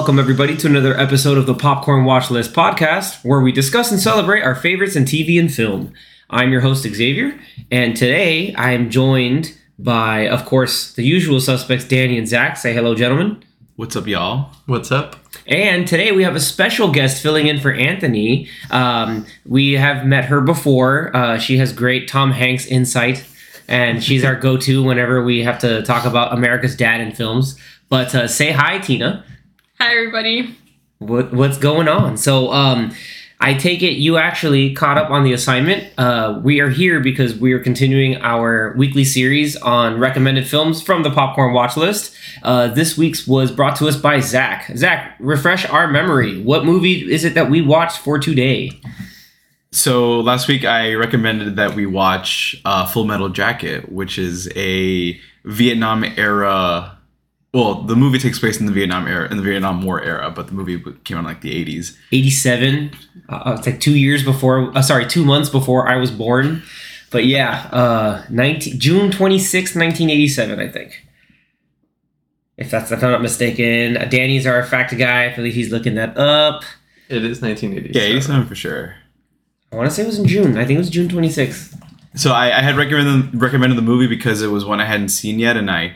Welcome, everybody, to another episode of the Popcorn Watch List podcast, where we discuss and celebrate our favorites in TV and film. I'm your host, Xavier, and today I am joined by, of course, the usual suspects, Danny and Zach. Say hello, gentlemen. What's up, y'all? What's up? And today we have a special guest filling in for Anthony. Um, we have met her before. Uh, she has great Tom Hanks insight, and she's our go to whenever we have to talk about America's dad in films. But uh, say hi, Tina. Hi, everybody. What, what's going on? So, um, I take it you actually caught up on the assignment. Uh, we are here because we are continuing our weekly series on recommended films from the Popcorn Watch List. Uh, this week's was brought to us by Zach. Zach, refresh our memory. What movie is it that we watched for today? So last week I recommended that we watch uh, Full Metal Jacket, which is a Vietnam era. Well, the movie takes place in the Vietnam era, in the Vietnam War era, but the movie came out in like the eighties. 87. Uh, it's like two years before, uh, sorry, two months before I was born. But yeah, uh, 19, June 26, 1987, I think. If that's if I'm not mistaken. Uh, Danny's our fact guy. I believe he's looking that up. It is 1980. Yeah, eighty-seven for sure. I want to say it was in June. I think it was June 26th. So I, I had recommended recommended the movie because it was one I hadn't seen yet, and I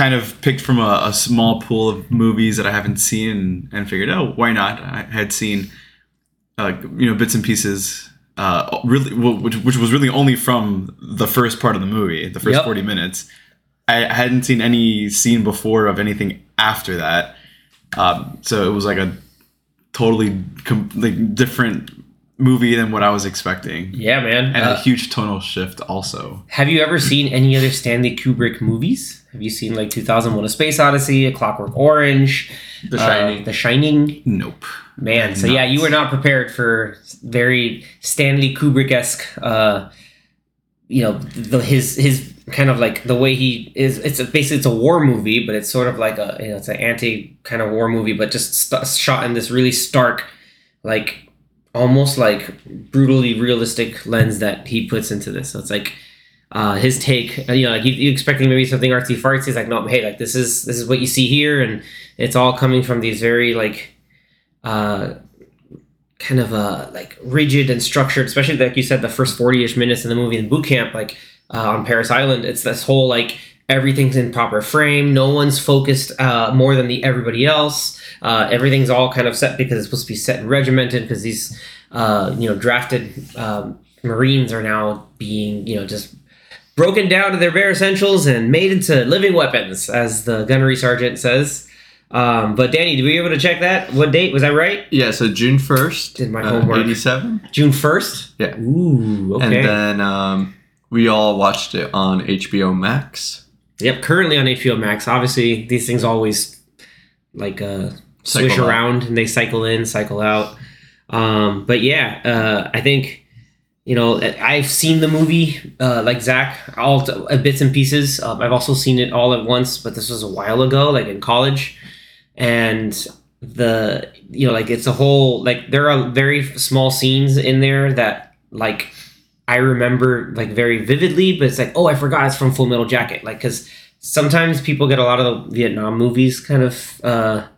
kind of picked from a, a small pool of movies that I haven't seen, and, and figured, oh, why not? I had seen, uh, you know, bits and pieces. Uh, really, well, which which was really only from the first part of the movie, the first Yep. forty minutes. I hadn't seen any scene before of anything after that, um, so it was like a totally com- like different movie than what I was expecting, Yeah, man. and Uh, a huge tonal shift also. have you ever seen any other Stanley Kubrick movies? Have you seen like 2001: A Space Odyssey, A Clockwork Orange, The uh, Shining. The Shining? Nope. Man, so yeah, you were not prepared for very Stanley Kubrick esque. Uh, you know, the, his his kind of like the way he is. It's a, basically it's a war movie, but it's sort of like a you know it's an anti kind of war movie, but just st- shot in this really stark, like almost like brutally realistic lens that he puts into this. So it's like. Uh, his take, you know, like you, you expecting maybe something artsy fartsy. It's like, no, hey, like this is this is what you see here, and it's all coming from these very like uh, kind of uh, like rigid and structured, especially like you said, the first 40 ish minutes in the movie in boot camp, like uh, on Parris Island. It's this whole like everything's in proper frame. No one's focused uh, more than the everybody else. Uh, everything's all kind of set because it's supposed to be set and regimented because these, uh, you know, drafted um, Marines are now being, you know, just broken down to their bare essentials and made into living weapons, as the gunnery sergeant says. Um, but Danny, were you able to check that? What date was that right? Yeah, so June 1st. Did my uh, homework. 87. June first. Yeah. Ooh. Okay. And then um, we all watched it on HBO Max. yep. Currently on HBO Max. Obviously, these things always like uh, swish out. around and they cycle in, cycle out. Um, but yeah, uh, I think you know I've seen the movie uh, like Zach all t- uh, bits and pieces. Um, I've also seen it all at once, but this was a while ago, like in college, and the you know like it's a whole like there are very small scenes in there that like I remember like very vividly, but it's like, oh, I forgot it's from Full Metal Jacket. Like, because sometimes people get a lot of the Vietnam movies kind of, uh,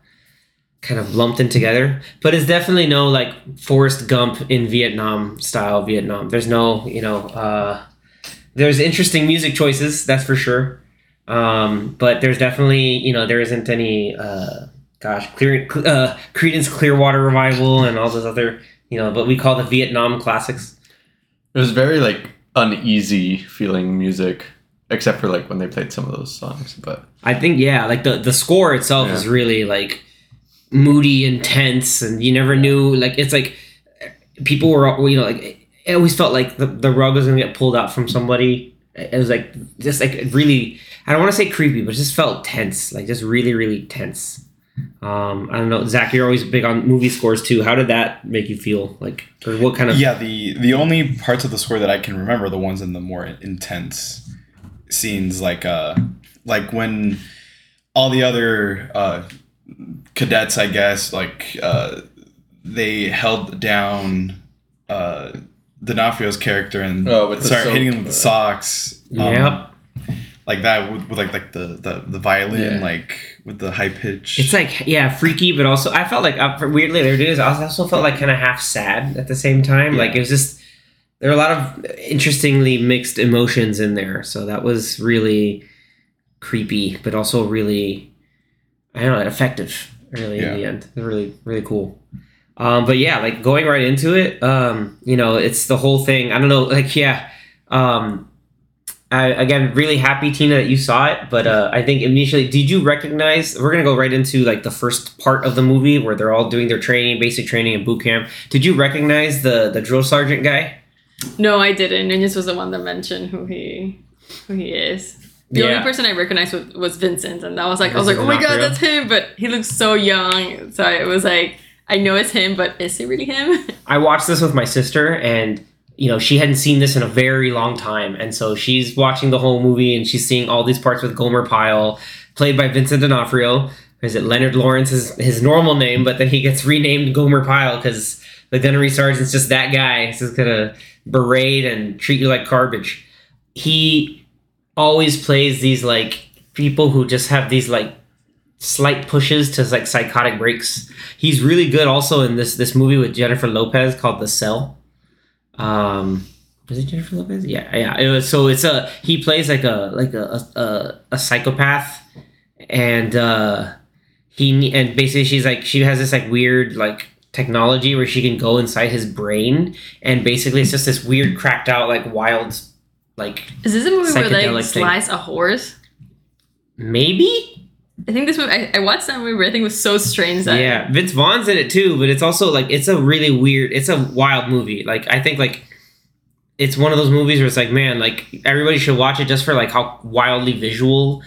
kind of lumped in together. But it's definitely no like Forrest Gump in Vietnam style Vietnam. There's no, you know, uh, there's interesting music choices, that's for sure. Um, but there's definitely, you know, there isn't any, uh, gosh, clear, uh, Creedence Clearwater Revival and all those other, you know, what we call the Vietnam classics. It was very like uneasy feeling music, except for like when they played some of those songs. But I think yeah, like the the score itself Yeah. is really like moody and tense, and you never knew like it's like people were you know like it always felt like the, the rug was gonna get pulled out from somebody. It was like just like really I don't want to say creepy, but just felt tense, like just really really tense. Um, I don't know, Zach. You're always big on movie scores too. How did that make you feel? Like, or what kind of? Yeah, the the only parts of the score that I can remember the ones in the more intense scenes, like uh, like when all the other uh, cadets, I guess, like uh, they held down uh, D'Onofrio's character and Oh, with started soap. hitting him with the socks. Um, Yep. like that with, with like like the, the the violin Yeah. like with the high pitch. It's like yeah, freaky, but also I felt like uh, for- weirdly there it is. I also felt like kind of half sad at the same time. Like it was just there are a lot of interestingly mixed emotions in there. So that was really creepy, but also really I don't know effective. Really Yeah. in the end, really really cool. Um, but yeah, like going right into it, um, you know, it's the whole thing. I don't know, like yeah. Um, I, again, really happy, Tina, that you saw it. But uh, I think initially, did you recognize? We're gonna go right into like the first part of the movie where they're all doing their training, basic training, and boot camp. Did you recognize the the drill sergeant guy? No, I didn't. And this was the one that mentioned who he who he is. The Yeah. only person I recognized was, was Vincent, and that was like I was like, oh my god, D'Onofrio. that's him! But he looks so young, so it was like I know it's him, but is he really him? I watched this with my sister, and you know she hadn't seen this in a very long time, and so she's watching the whole movie and she's seeing all these parts with Gomer Pyle, played by Vincent D'Onofrio. Is it Leonard Lawrence is his normal name, but then he gets renamed Gomer Pyle because the gunnery sergeant's just that guy. He's just gonna berate and treat you like garbage. He always plays these like people who just have these like slight pushes to like psychotic breaks. He's really good also in this this movie with Jennifer Lopez called The Cell. Um was it Jennifer Lopez? Yeah, yeah. It was so it's a he plays like a like a a, a psychopath and uh he and basically she's like she has this like weird like technology where she can go inside his brain and basically it's just this weird cracked out like wild like is this a movie where they thing. slice a horse? maybe I think this movie. I, I watched that movie. I think it was so strange that yeah vince vaughn's in it too but it's also like it's a really weird it's a wild movie like i think like it's one of those movies where it's like man like everybody should watch it just for like how wildly visually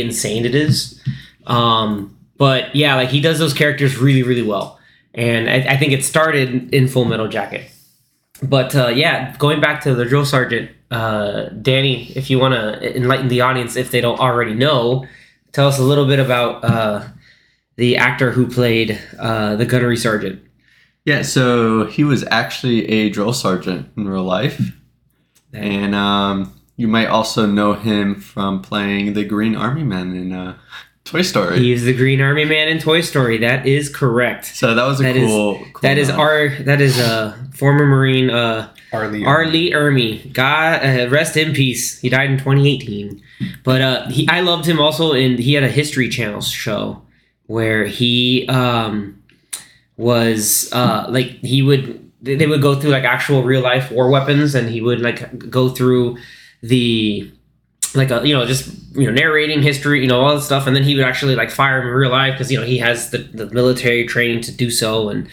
insane it is um but yeah like he does those characters really really well and i, I think it started in full metal jacket but uh, yeah going back to the drill sergeant uh, danny if you want to enlighten the audience if they don't already know tell us a little bit about uh, the actor who played uh, the gunnery sergeant. Yeah, so he was actually a drill sergeant in real life. And um, you might also know him from playing the Green Army Man in uh, Toy Story. He's the Green Army Man in Toy Story. That is correct. so that was a That is- cool, cool. That is nod. our that is a former Marine uh, Arlie. R. Lee Ermey. God uh, rest in peace. He died in 2018. But uh, he, I loved him also in he had a History Channel show where he um, was uh, like he would they they would go through like actual real life war weapons and he would like go through the like a you know just you know narrating history you know all that stuff and then he would actually like fire him in real life because you know he has the, the military training to do so and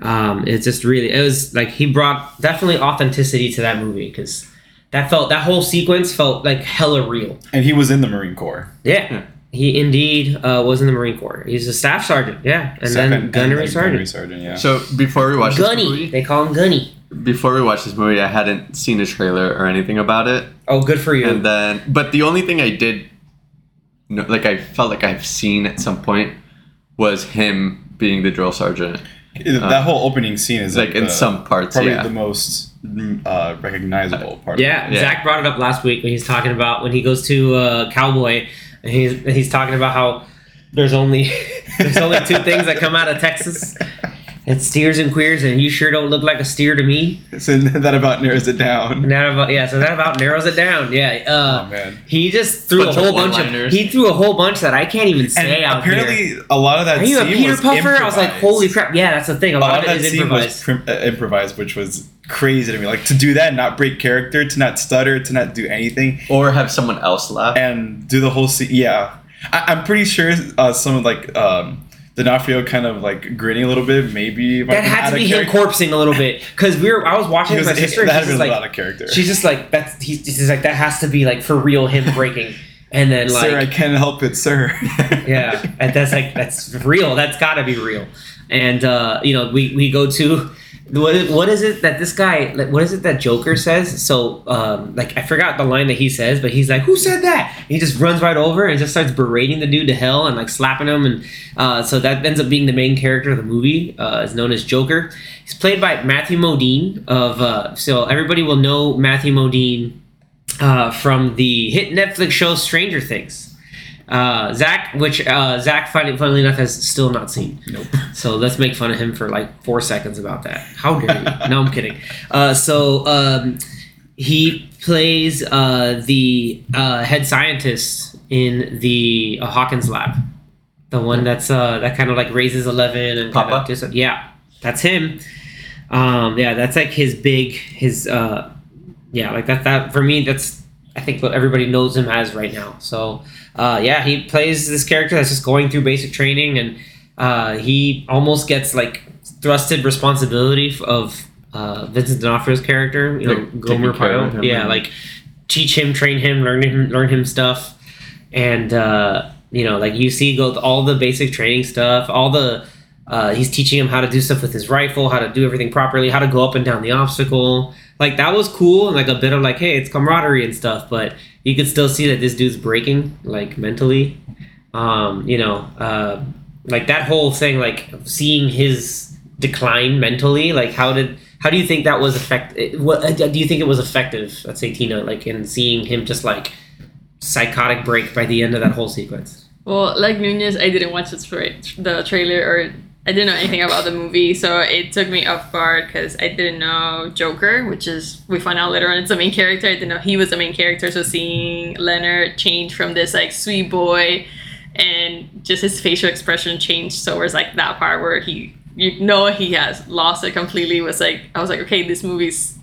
um it's just really it was like he brought definitely authenticity to that movie because that felt that whole sequence felt like hella real and he was in the Marine Corps. yeah, Yeah. he indeed uh, was in the marine corps he's a staff sergeant yeah and Second- then gunnery then sergeant Gunnery sergeant. Yeah. So before we watch this gunny movie, they call him gunny before we watched this movie, I hadn't seen a trailer or anything about it. oh good for you And then, but the only thing I did, know, like I felt like I've seen at some point, was him being the drill sergeant. It- that whole opening scene is Like in the- some parts, probably yeah. the most mm, uh, recognizable part. Yeah, of it. Yeah. Zach brought it up last week when he's talking about when he goes to uh, Cowboy and he's and he's talking about how there's only there's only two things that come out of Texas. It's steers and queers, and you sure don't look like a steer to me. So that about narrows it down. That about yeah, so that about narrows it down. Yeah, uh, Oh man. he just threw Bunch a of whole bunch of one-liners. he threw a whole bunch that I can't even say And out apparently, here. a lot of that Are you a Peter was Puffer? I was like, holy crap! Yeah, that's the thing. A A lot, lot of of it that is scene improvised. was prim- uh, improvised, which was crazy to me. Like to do that, not break character, to not stutter, to not do anything, Or have someone else laugh. and do the whole scene. Yeah, I- I'm pretty sure uh, some of like um, D'Onofrio kind of like grinning a little bit. Maybe that had to be him character. corpsing a little bit because we were. I was watching with my sister. and that had she's like, lot of character. She's just like that's. He's, he's like that has to be like for real him breaking, and then like sir, I can't help it, sir. yeah, and that's like that's real. That's got to be real. And uh, you know, we we go to what is, what is it that this guy like, what is it that Joker says? So um, like I forgot the line that he says, but he's like, "Who said that?" And he just runs right over and just starts berating the dude to hell and like slapping him, and uh, so that ends up being the main character of the movie. Uh, is known as Joker. He's played by Matthew Modine of uh, so everybody will know Matthew Modine uh, from the hit Netflix show Stranger Things. Uh, Zach, which uh, Zach, funny, funnily enough, has still not seen. Nope. So let's make fun of him for like four seconds about that. How dare you? no, I'm kidding. Uh, so um, he plays uh, the uh, head scientist in the uh, Hawkins lab, the one that's uh, that kind of like raises Eleven and kind of Papa? just yeah, that's him. Um, yeah, that's like his big his uh, yeah, like that that for me that's I think what everybody knows him as right now. So uh, yeah, he plays this character that's just going through basic training, and uh, he almost gets like thrusted responsibility of uh, Vincent D'Onofrio's character, you know, Like, Gomer taking care of Pyle. him Yeah, like teach him, train him, learn him, learn him stuff, and uh, you know, like you see, go all the basic training stuff, all the. Uh, he's teaching him how to do stuff with his rifle, how to do everything properly, how to go up and down the obstacle. Like that was cool and like a bit of like, hey, it's camaraderie and stuff. But you could still see that this dude's breaking, like mentally. Um, you know, uh, like that whole thing, like seeing his decline mentally. Like how did how do you think that was effect? What uh, do you think it was effective? Let's say Tina, like in seeing him just like psychotic break by the end of that whole sequence. Well, like Nunez, I didn't watch the, tra- the trailer or I didn't know anything about the movie, so it took me off guard because I didn't know Joker, which is we find out later on it's the main character. I didn't know he was the main character, so seeing Leonard change from this like sweet boy and just his facial expression changed towards like that part where he you know he has lost it completely was like I was like okay this movie's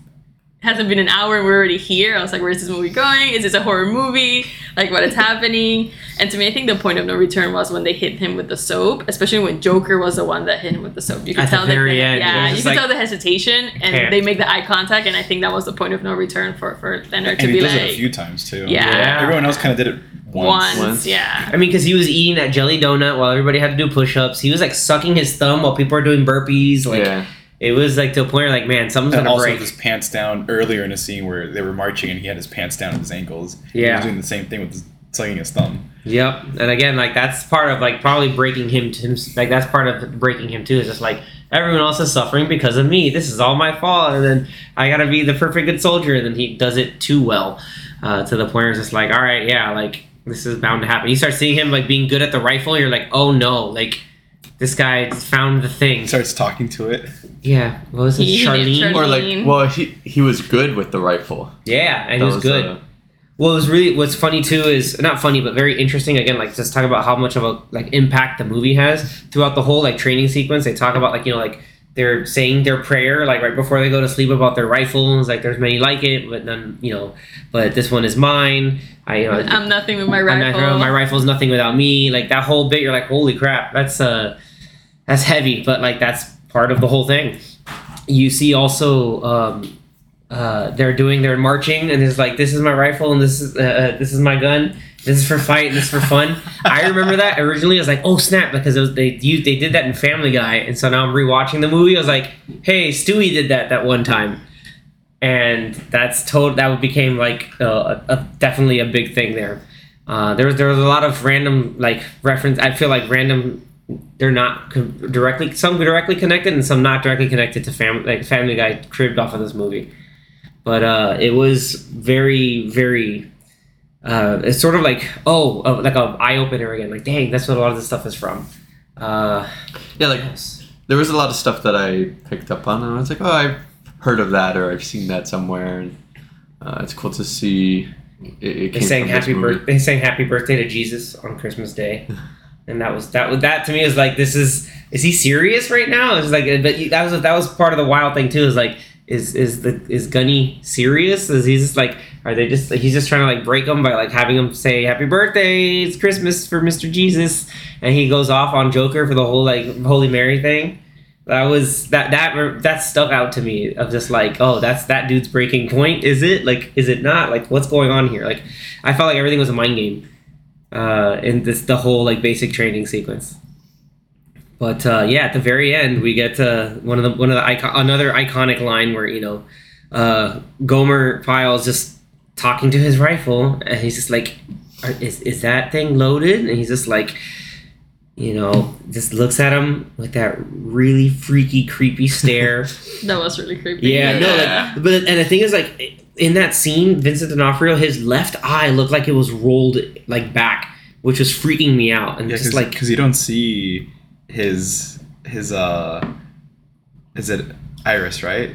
hasn't been an hour and we're already here. I was like, where's this movie going? Is this a horror movie? Like, what is happening? And to me, I think the point of no return was when they hit him with the soap, especially when Joker was the one that hit him with the soap. You could At the tell very that, end, yeah, you just could like- tell the hesitation, and Can't. they make the eye contact, and I think that was the point of no return for for Leonard to And he be does it a few times too. Yeah. Everyone else kind of did it once. once, Once. yeah. I mean, because he was eating that jelly donut while everybody had to do push-ups. He was like sucking his thumb while people were doing burpees. Like yeah. It was like to a point where like, man, something's And gonna also break. his pants down earlier in a scene where they were marching and he had his pants down at his ankles. He Yeah. was doing the same thing with his, sucking his thumb. Yep. And again, like that's part of like probably breaking him to him. Like that's part of breaking him too. Is just like everyone else is suffering because of me. This is all my fault, and then I gotta be the perfect good soldier. And then he does it too well, uh, to the point where it's just like, all right, yeah, like this is bound to happen. You start seeing him like being good at the rifle. You're like, oh no, like this guy found the thing. Starts talking to it. Yeah. What was it? He- Charlene. Or like, Mean. well, he he was good with the rifle. Yeah, and That he was good. uh, Well, it was really what's funny too is not funny, but very interesting. Again, like just talk about how much of a like impact the movie has throughout the whole like training sequence. They talk about like you know like they're saying their prayer like right before they go to sleep about their rifles. Like there's many like it, but none you know. But this one is mine. I know. I'm nothing with my rifle. gonna- my rifle's nothing without me. Like that whole bit, you're like, holy crap, that's uh, that's heavy. But like that's part of the whole thing. You see also, um, uh, they're doing their marching, and it's like, this is my rifle, and this is uh, uh, this is my gun. This is for fight, this is for fun. I remember that originally. I was like, oh snap, because was, they you, they did that in Family Guy, and so now I'm rewatching the movie. I was like, hey, Stewie did that that one time and that's told that became like a- definitely a big thing there. Uh, there was there was a lot of random like reference. I feel like random. They're not co- directly some directly connected and some not directly connected to family like Family Guy cribbed off of this movie. But uh, it was very very. Uh, it's sort of like oh uh, like a eye opener again. Like dang, that's what a lot of this stuff is from. Uh, yeah, like there was a lot of stuff that I picked up on, and I was like, oh, I've heard of that or I've seen that somewhere. And uh, it's cool to see. It, it They sang happy birthday. They sang happy birthday to Jesus on Christmas Day, and that was that. was That to me is like this is is he serious right now? It's like but that was that was part of the wild thing too. Is like is is the is Gunny serious? Is he just like are they just he's just trying to like break them by like having him say happy birthday? It's Christmas for Mister Jesus, and he goes off on Joker for the whole like Holy Mary thing. That was that that that stuck out to me of just like oh that's that dude's breaking point is it like is it not like what's going on here like I felt like everything was a mind game uh in this the whole like basic training sequence but uh yeah at the very end we get to one of the one of the icon another iconic line where you know uh Gomer Pyle just talking to his rifle and he's just like is is that thing loaded and he's just like you know, just looks at him with that really freaky, creepy stare. That was really creepy. yeah, no, like, but and the thing is, like, in that scene, Vincent D'Onofrio, his left eye looked like it was rolled like back, which was freaking me out, and Yeah, just like because you don't see his his uh, is it iris right?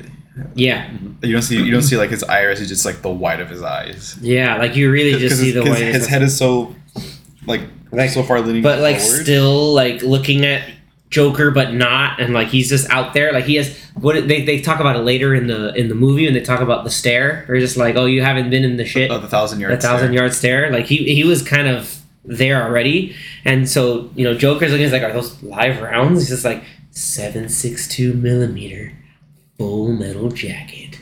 Yeah, You don't see you don't see like his iris. It's just like the white of his eyes. yeah, like you really just see the his, his head is so like Like, so far leaning but like forward. still like looking at Joker, but not, and like he's just out there. Like he has what they, they talk about it later in the in the movie, when they talk about the stare. They're just like, oh, you haven't been in the shit, oh, the thousand yard, the thousand stare. yard stare. Like he he was kind of there already, and so you know, Joker's looking he's like, are those live rounds? He's just like seven six two millimeter full metal jacket.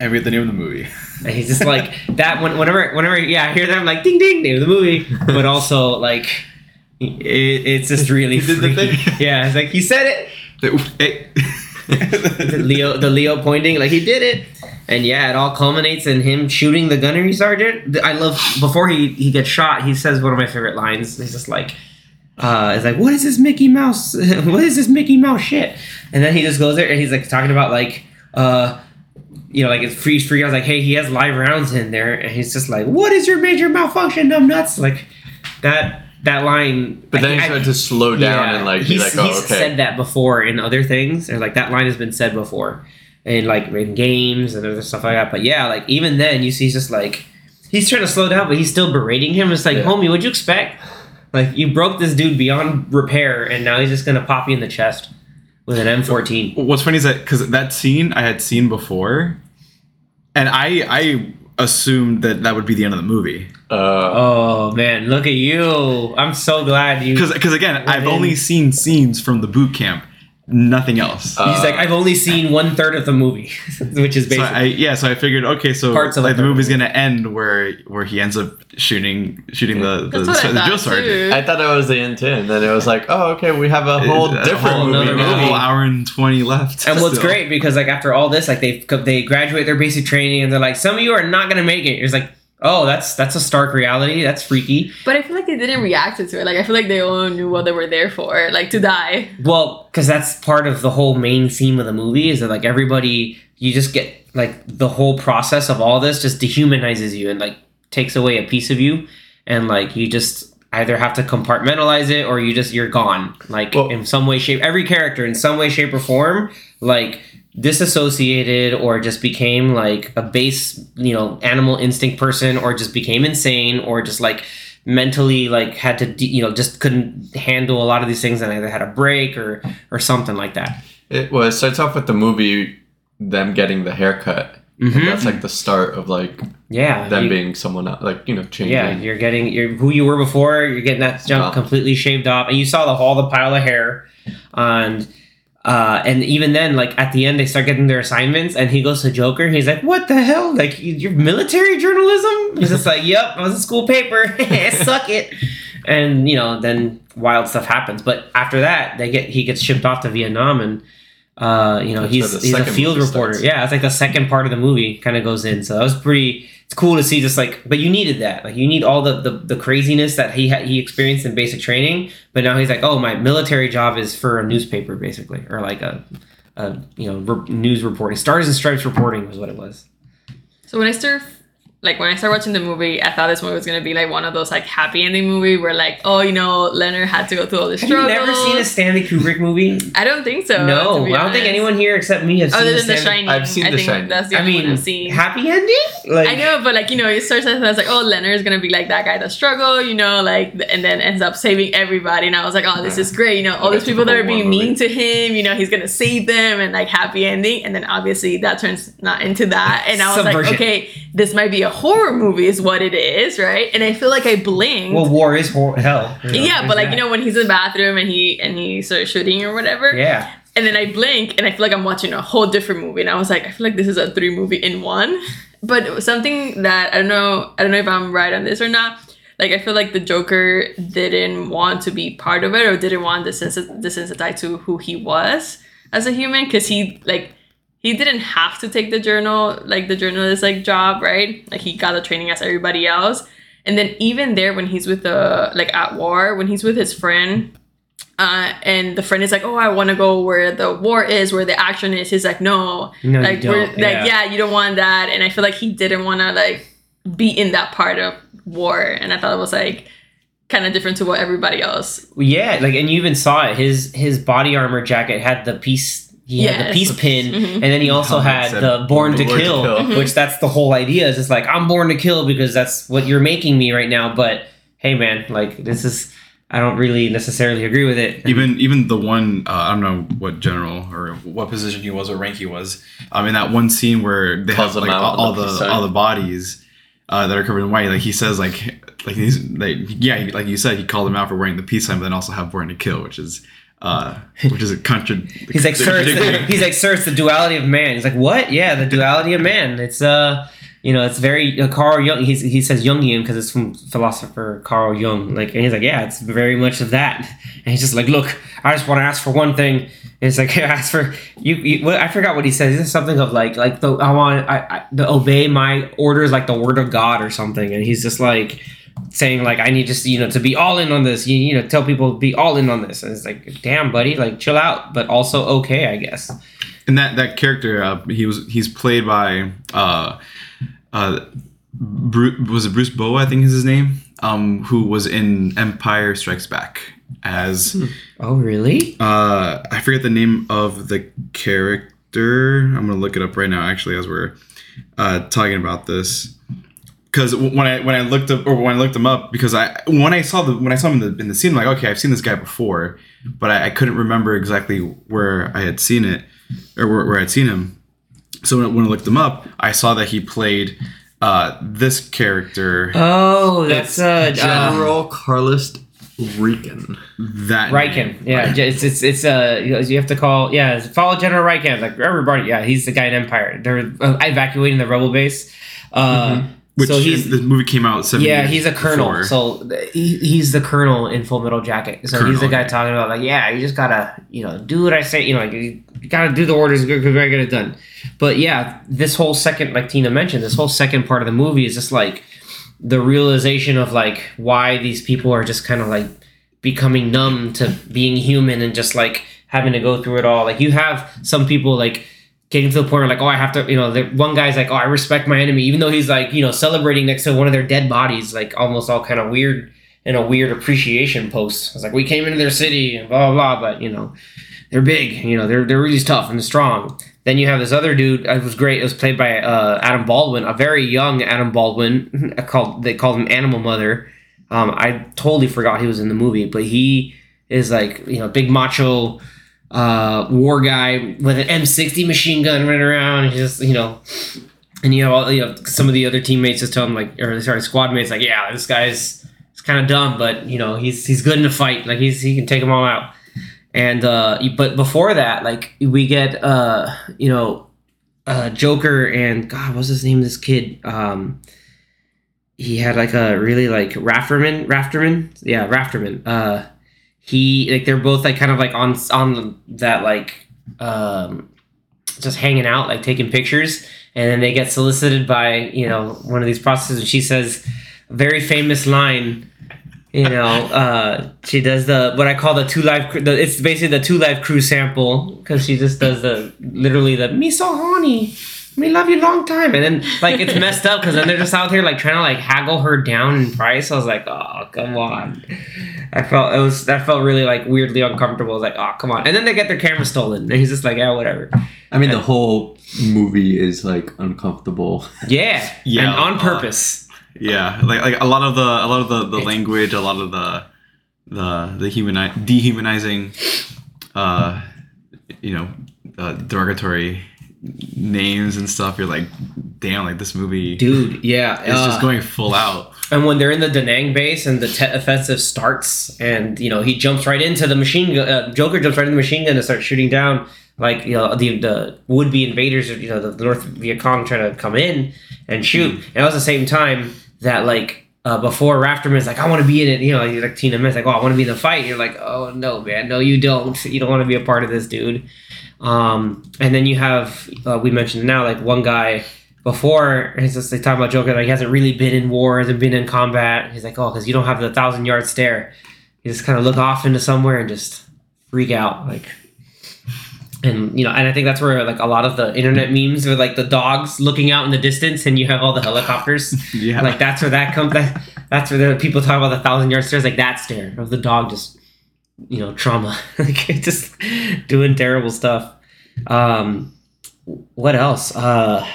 We had the name of the movie. And he's just like that. When, whenever, whenever, yeah, I hear that, I'm like, ding, ding, name of the movie. But also, like, it, it's just really. He did the thing. Yeah, it's like he said it. Hey. Eh. The Leo, the Leo pointing, like he did it. And yeah, it all culminates in him shooting the gunnery sergeant. I love before he he gets shot. He says one of my favorite lines. He's just like, uh, it's like, what is this Mickey Mouse? what is this Mickey Mouse shit? And then he just goes there and he's like talking about like, uh, you know, like it's freeze free. I was like, hey, he has live rounds in there, and he's just like, what is your major malfunction, numb nuts? Like that that line. But then he I- started to slow down and like be he's, like, oh, he's okay. said that before in other things, or like that line has been said before, in like in games and other stuff like that. But yeah, like even then, you see, he's just like he's trying to slow down, but he's still berating him. It's like, Yeah. homie, what'd you expect? Like you broke this dude beyond repair, and now he's just gonna pop you in the chest with an M14. What's funny is that because that scene I had seen before, and I I assumed that that would be the end of the movie Uh, Oh man, look at you! I'm so glad you. because because again I've in. only seen scenes from the boot camp, nothing else. Uh, He's like, I've only seen one third of the movie, which is so basically. I yeah, so I figured okay, so Parts of like the the movie's movie. gonna end where where he ends up shooting shooting the the, That's what I the drill thought sergeant. too. I thought it was the end too, and then it was like, oh, okay, we have a whole A different whole movie another A now. whole hour and twenty left. and what's still. great because like after all this, like they they graduate their basic training and they're like, some of you are not gonna make it. It's like, oh, that's that's a stark reality. That's freaky. But I feel like they didn't react to it. Like I feel like they all knew what they were there for, like to die. Well, because that's part of the whole main theme of the movie is that like everybody, you just get like the whole process of all this just dehumanizes you and like takes away a piece of you, and like you just either have to compartmentalize it or you just you're gone like Well- in some way shape every character in some way shape or form like disassociated or just became like a base you know animal instinct person or just became insane or just like mentally like had to de- you know just couldn't handle a lot of these things and either had a break or or something like that It well, it starts off with the movie them getting the haircut. Mhm. And that's like the start of like yeah them you- being someone else, like you know changing. yeah you're getting you're who you were before you're getting that junk completely shaved off and you saw the all the pile of hair and uh, and even then, like at the end, they start getting their assignments, and he goes to Joker. He's like, "What the hell? Like you- you're military journalism?" He's just like, "Yep, I was a school paper. Suck it." And you know, then wild stuff happens. But after that, they get he gets shipped off to Vietnam, and uh, you know That's he's where he's a field reporter. starts. Yeah, it's like the second part of the movie kind of goes in. So that was pretty. It's cool to see, just like, but you needed that. Like, you need all the the, the craziness that he had, he experienced in basic training. But now he's like, oh, my military job is for a newspaper, basically, or like a, a you know re- news reporting. Stars and Stripes reporting was what it was. So when I start, like when I started watching the movie, I thought this movie was gonna be like one of those like happy ending movie where like, oh, you know, Leonard had to go through all this Have you struggle. never seen a Stanley Kubrick movie? I don't think so. no, I don't think anyone here except me has Other seen than The Stanley- Shining, I've seen I The think Shining. that's the I only one mean, I've seen. happy ending? Like, I know, but like you know, it starts as as like, oh, Leonard's gonna be like that guy that struggle, you know, like, and then ends up saving everybody. And I was like, oh, this is great, you know, all Like these people that are being war mean to him, you know, he's gonna save them, and like happy ending. And then obviously that turns not into that, and I was like, okay, this might be a horror movie, is what it is, right? And I feel like I blinked. Well, war is hor- hell. you know, yeah, but like that. you know when he's in the bathroom and he and he starts shooting or whatever, Yeah. and then I blink and I feel like I'm watching a whole different movie. And I was like, I feel like this is a three movie in one. But something that I don't know, I don't know if I'm right on this or not. Like I feel like the Joker didn't want to be part of it or didn't want this this to desensit- desensitize to who he was as a human because he like he didn't have to take the journal like the journalist like job right like he got the training as everybody else And then even there, when he's with the like at war, when he's with his friend, uh, and the friend is like, "Oh, I want to go where the war is, where the action is." He's like, "No, No, like you like Yeah. yeah, you don't want that." And I feel like he didn't want to like be in that part of war, and I thought it was like kind of different to what everybody else. Yeah, like and you even saw it. His his body armor jacket had the piece. He had the peace pin, Mhm. and then he also had the born to "Born to kill, kill." which that's the whole idea. Is it's like I'm born to kill because that's what you're making me right now. But hey, man, like this is I don't really necessarily agree with it. even even the one uh, I don't know what general or what position he was or rank he was. Um, in that one scene where they Calls have like all, all the the all the bodies uh, that are covered in white, like he says like like he's like yeah, like you said, he called him out for wearing the peace sign, but then also have born to kill, which is uh, which is a contra. He's like, sir, the, he's like, sir, it's the duality of man. He's like, what? Yeah, the duality of man. It's uh, you know, it's very uh, Carl Jung. He's, he says Jungian because it's from philosopher Carl Jung. Like, and he's like, yeah, it's very much of that. And he's just like, look, I just want to ask for one thing. And it's like, ask for you. you I forgot what he says. He says something of like, like the I want I, I to obey my orders like the word of God or something. And he's just like saying like I need just you know to be all in on this. You, you know, tell people be all in on this. And it's like, damn, buddy, like chill out, but also okay, I guess. and that that character uh, he was he's played by uh uh Bruce, was it Bruce Boa I think is his name um who was in Empire Strikes Back as Oh, really? uh I forget the name of the character I'm gonna look it up right now actually as we're uh talking about this because when I when I looked up or when I looked him up because I when I saw the when I saw him in the in the scene I'm like okay I've seen this guy before but I, I couldn't remember exactly where I had seen it or where, where I'd seen him so when, I- when I looked him up I saw that he played uh this character Oh, that's uh, uh General Carlos Rican. that Rieekan. name. Yeah, j- it's it's it's uh you have to call yeah follow General Rieekan. Like everybody, yeah, he's the guy in Empire. They're uh, evacuating the rebel base. Uh, which so he's the movie came out seven yeah he's a colonel. before. So he, he's the colonel in Full Metal Jacket. So he's the guy yeah. talking about like yeah you just gotta you know do what I say. You know like you gotta do the orders. Gonna get it done. But yeah, this whole second like Tina mentioned, this whole second part of the movie is just like the realization of like why these people are just kind of like becoming numb to being human and just like having to go through it all. Like you have some people like getting to the point where like, oh, I have to, you know, the one guy's like, oh, I respect my enemy, even though he's like, you know, celebrating next to one of their dead bodies, like almost all kind of weird in a weird appreciation post. It's like we came into their city and blah blah blah, but you know, they're big, you know, they're they're really tough and strong. Then you have this other dude. It was great. It was played by uh, Adam Baldwin, a very young Adam Baldwin. called they called him Animal Mother. Um, I totally forgot he was in the movie, but he is like you know big macho uh, war guy with an M60 machine gun running around. He's just you know, and you know, all, you know some of the other teammates just tell him like, or sorry, squad mates like, yeah, this guy's it's kind of dumb, but you know, he's he's good in a fight. Like he's he can take them all out. And uh, but before that, like we get uh, you know, uh, Joker and God, what's his name? This kid. Um, he had like a really like Rafterman, Rafterman, yeah, Rafterman. Uh, he like they're both like kind of like on on that like um, just hanging out, like taking pictures, and then they get solicited by you know one of these prostitutes, and she says very famous line. You know, uh, she does the what I call the two live. The, it's basically the two live crew sample because she just does the literally the me so me love you long time, and then like it's messed up because then they're just out here like trying to like haggle her down in price. I was like, oh come on. I felt it was that felt really like weirdly uncomfortable. I was like, oh come on, and then they get their camera stolen, and he's just like, yeah, whatever. I mean, the whole movie is like uncomfortable. Yeah, Yeah, and on uh, purpose. Yeah, like like a lot of the a lot of the, the It's- language, a lot of the the the humani- dehumanizing, uh, you know, uh, derogatory names and stuff. You're like, damn, like this movie Dude, yeah, just uh, going full out. And when they're in the Da Nang base and the Tet offensive starts, and you know he jumps right into the machine gun. Uh, Joker jumps right into the machine gun and starts shooting down like you know the the would be invaders, or you know the, the North Viet Cong trying to come in and shoot. And that was the same time that like. Uh, before Rafterman's like, I want to be in it, you know, like, like Tina Men's like, oh, I want to be in the fight. You're like, oh no, man, no, you don't. You don't want to be a part of this, dude. Um, and then you have, uh, we mentioned now, like one guy before it's just they talk about Joker like he hasn't really been in war, hasn't been in combat. He's like, oh, because you don't have the thousand yard stare. You just kind of look off into somewhere and just freak out, like. And you know, and I think that's where like a lot of the internet memes are like the dogs looking out in the distance, and you have all the helicopters. Yeah. Like that's where that comes. That, that's where the people talk about the thousand yard stares, like that stare of the dog just, you know, trauma, like just doing terrible stuff. Um, what else? Uh,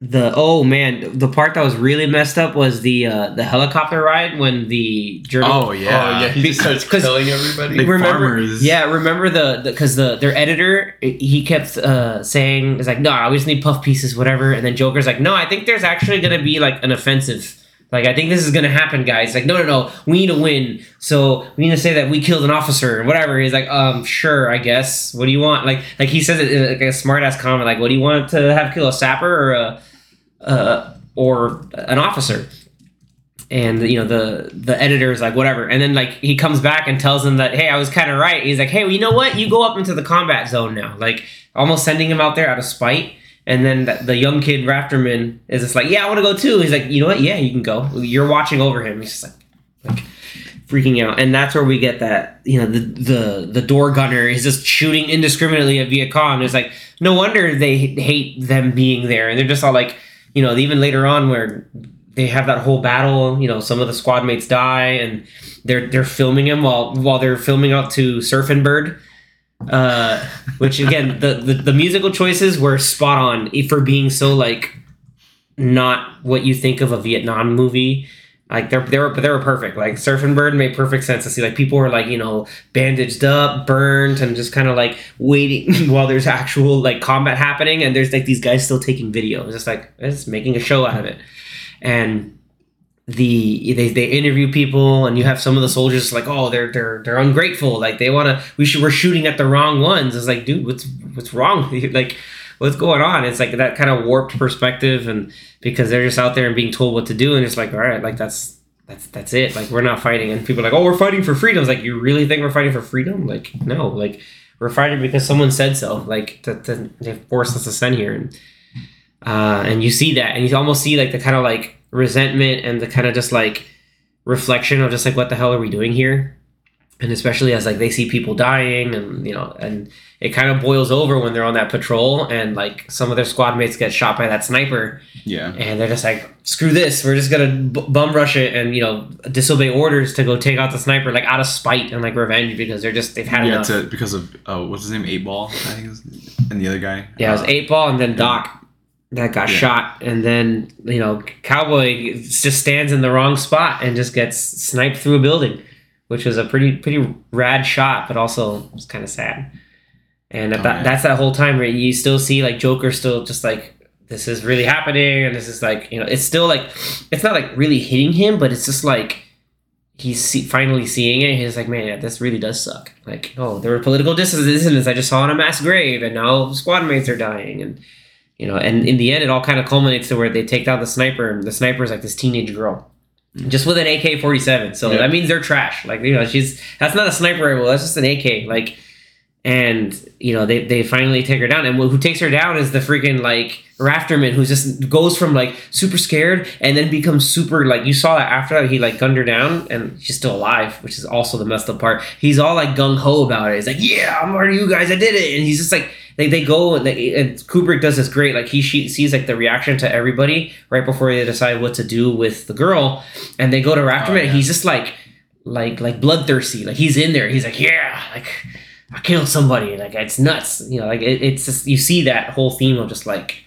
the oh man, the part that was really messed up was the uh, the helicopter ride when the journal. oh yeah. Oh yeah, he just Because- starts killing everybody. Like remember, farmers. yeah, remember the because the, their editor he kept uh, saying it's like no, I always need puff pieces, whatever, and then Joker's like no, I think there's actually gonna be like an offensive. Like I think this is gonna happen, guys. Like no, no, no, we need to win. So we need to say that we killed an officer or whatever. He's like, um, sure, I guess. What do you want? Like, like he says it in like a smart ass comment. Like, what do you want to have kill a sapper or a, uh, or an officer? and you know the the editor is like whatever and then like he comes back and tells him that hey i was kind of right he's like hey well you know what you go up into the combat zone now like almost sending him out there out of spite and then the, the young kid rafterman is just like yeah i want to go too. He's like you know what? Yeah you can go. You're watching over him. He's just like like freaking out. And that's where we get that you know the the the door gunner is just shooting indiscriminately at viet cong it's like no wonder they hate them being there. And they're just all like you know even later on where they have that whole battle. You know, some of the squad mates die, and they're they're filming him while while they're filming out to Surfing Bird. Uh, which again, the, the the musical choices were spot on for being so like not what you think of a Vietnam movie. Like they're they were they were perfect. Like Surfing Bird made perfect sense to see. Like people were like you know bandaged up, burnt, and just kind of like waiting while there's actual like combat happening, and there's like these guys still taking video. It's just like it's making a show out of it and the they, they interview people and you have some of the soldiers like oh they're they're they're ungrateful. Like they want to we should we're shooting at the wrong ones. It's like dude what's what's wrong like what's going on? It's like that kind of warped perspective and because they're just out there and being told what to do and it's like all right like that's that's that's it. Like we're not fighting. And people are like oh we're fighting for freedom. It's like you really think we're fighting for freedom? Like no. Like we're fighting because someone said so. Like to, to, they forced us to send here. And uh, and you see that and you almost see like the kind of like resentment and the kind of just like reflection of just like what the hell are we doing here and especially as like they see people dying and you know and it kind of boils over when they're on that patrol and like some of their squad mates get shot by that sniper Yeah. and they're just like screw this we're just gonna b- bum rush it and you know disobey orders to go take out the sniper like out of spite and like revenge because they're just they've had Yeah, enough to, because of uh, what's his name, Eight Ball, I think, it was, and the other guy. Yeah, it was Uh, eight ball and then Doc that got Yeah. shot, and then you know Cowboy just stands in the wrong spot and just gets sniped through a building, which was a pretty pretty rad shot, but also it's kind of sad. And Oh, that, yeah. that's that whole time where you still see like Joker still just like this is really happening, and this is like you know it's still like it's not like really hitting him, but it's just like he's see, finally seeing it. He's like, man, this really does suck. Like, oh, there were political dis- dissidents I just saw on a mass grave, and now squad mates are dying, and you know, and in the end, it all kind of culminates to where they take down the sniper, and the sniper is like this teenage girl. Mm. Just with an AK forty seven, so Yeah. that means they're trash. Like you know, she's that's not a sniper rifle, that's just an AK. Like, and you know they, they finally take her down and who takes her down is the freaking like rafterman who just goes from like super scared and then becomes super like you saw that after that he like gunned her down and she's still alive which is also the messed up part he's all like gung-ho about it he's like yeah i'm of you guys i did it and he's just like they, they go and, they, and kubrick does this great like he she, sees like the reaction to everybody right before they decide what to do with the girl and they go to rafterman oh, and yeah. he's just like like like bloodthirsty like he's in there he's like yeah like I killed somebody. Like it's nuts. You know, like it, it's just you see that whole theme of just like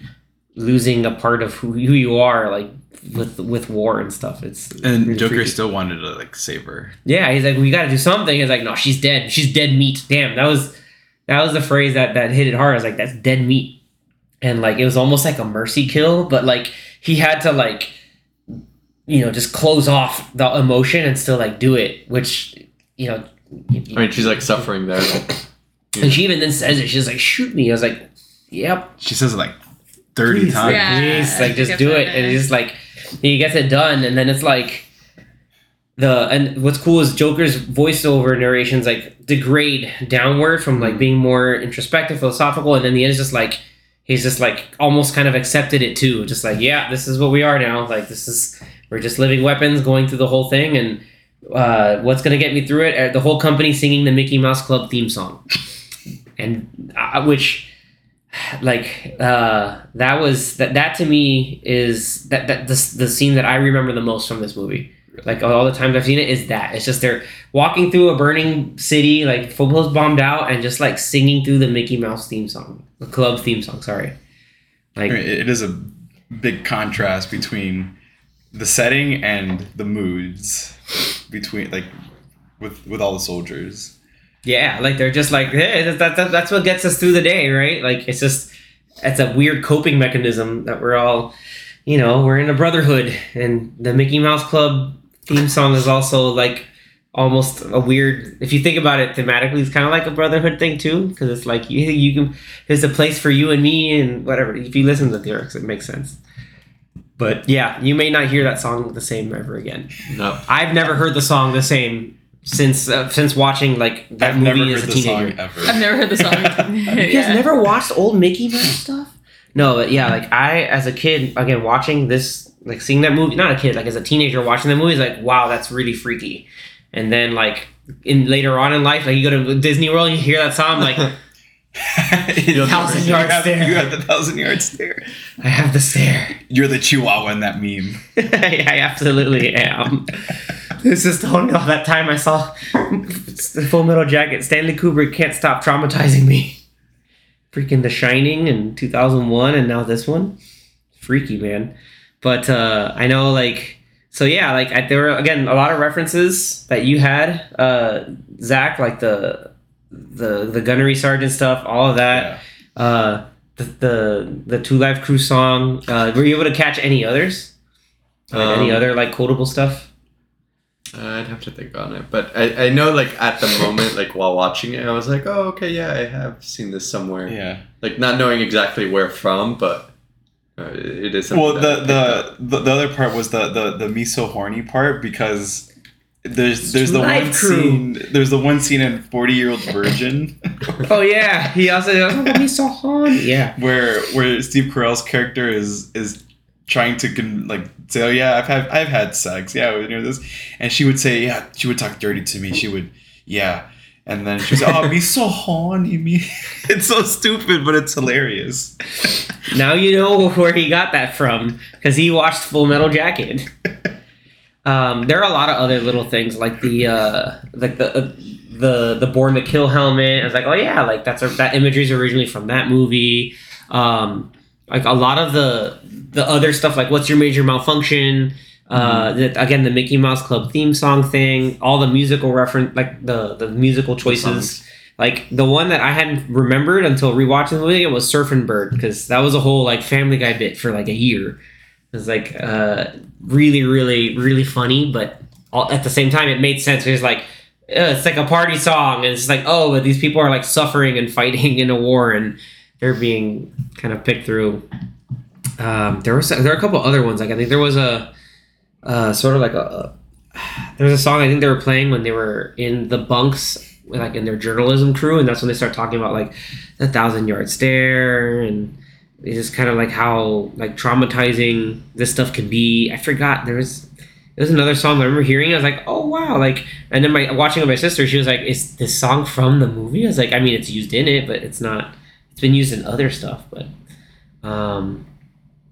losing a part of who, who you are, like with with war and stuff. It's And really Joker freaky. still wanted to like save her. Yeah, he's like, we got to do something. He's like, no, she's dead. She's dead meat. Damn, that was that was the phrase that that hit it hard. I was like, that's dead meat, and like it was almost like a mercy kill, but like he had to like you know just close off the emotion and still like do it, which you know. I mean, she's like suffering there. And she even then says it. She's like, "Shoot me." I was like, "Yep, She says it like thirty please, times. Yeah. please, like just do it." And in. it's just like he gets it done, and then it's like the and what's cool is Joker's voiceover narrations like degrade downward from like being more introspective, philosophical, and then the end is just like he's just like almost kind of accepted it too. Just like, yeah, this is what we are now. Like this is we're just living weapons, going through the whole thing, and uh, what's gonna get me through it? Uh, The whole company singing the Mickey Mouse Club theme song, and uh, which like uh that was that that to me is that that the, the scene that i remember the most from this movie like all the times i've seen it is that. It's just they're walking through a burning city like football's bombed out and just like singing through the mickey mouse theme song the club theme song sorry. Like I mean, it is a big contrast between the setting and the moods between like with with all the soldiers. yeah like they're just like hey, that, that, that, that's what gets us through the day right? Like it's just it's a weird coping mechanism that we're all you know we're in a brotherhood and the mickey mouse club theme song is also like almost a weird if you think about it thematically it's kind of like a brotherhood thing too because it's like you, you can there's a place for you and me and whatever if you listen to the lyrics it makes sense but yeah you may not hear that song the same ever again No. i've never heard the song the same since uh, since watching like that I've movie as a teenager song ever. I've never heard the song. you guys Yeah. never watched old Mickey Mouse stuff? No, but yeah, like I as a kid, again watching this, like seeing that movie, not a kid, like as a teenager watching the movie, is like, wow, that's really freaky. And then like in later on in life, like you go to Disney World, you hear that song, like Thousand you yard have, stare. You have the thousand yard stare. I have the stare. You're the Chihuahua in that meme. I absolutely am. This is the only all that time I saw the Full Metal Jacket. Stanley Kubrick can't stop traumatizing me. Freaking The Shining in 2001, and now this one. Freaky, man. But uh, I know, like, so yeah, like I, there were again a lot of references that you had, uh, Zach, like the the the gunnery sergeant stuff, all of that. Yeah. Uh, the the the Two Live Crew song. Uh, were you able to catch any others? Like any Um, other like quotable stuff? I'd have to think on it, but I, I know like at the moment, like while watching it, I was like, oh okay, yeah, I have seen this somewhere. Yeah. Like not knowing exactly where from, but Uh, it is. Well, the, I picked up. the the the other part was the the the me so horny part because there's there's the Live one Crew. scene there's the one scene in Forty Year Old Virgin Oh yeah, he also oh, he's so horny. Yeah, where where Steve Carell's character is is trying to con- like say oh yeah I've had I've had sex yeah you know this and she would say yeah she would talk dirty to me she would yeah and then she's like, oh me so horny me it's so stupid but it's hilarious now you know where he got that from because he watched Full Metal Jacket. Um, there are a lot of other little things like the uh, like the uh, the the Born to Kill helmet. I was like, oh yeah, like that's a, that imagery is originally from that movie. Um, like a lot of the the other stuff, like what's your major malfunction? Uh, the, again, the Mickey Mouse Club theme song thing, all the musical reference, like the the musical choices. Like the one that I hadn't remembered until rewatching the movie it was Surfing Bird because that was a whole like Family Guy bit for like a year. It was like uh, really, really, really funny, but all, at the same time, it made sense. It was like uh, it's like a party song, and it's like oh, but these people are like suffering and fighting in a war, and they're being kind of picked through. Um, there was there are a couple other ones. Like I think there was a uh, sort of like a there was a song I think they were playing when they were in the bunks, like in their journalism crew, and that's when they start talking about like the thousand yard stare and it's just kind of like how like traumatizing this stuff can be. I forgot there was there was another song I remember hearing. I was like, oh wow, like, and then my watching with my sister, she was like, is this song from the movie? I was like, I mean, it's used in it, but it's not. It's been used in other stuff, but um,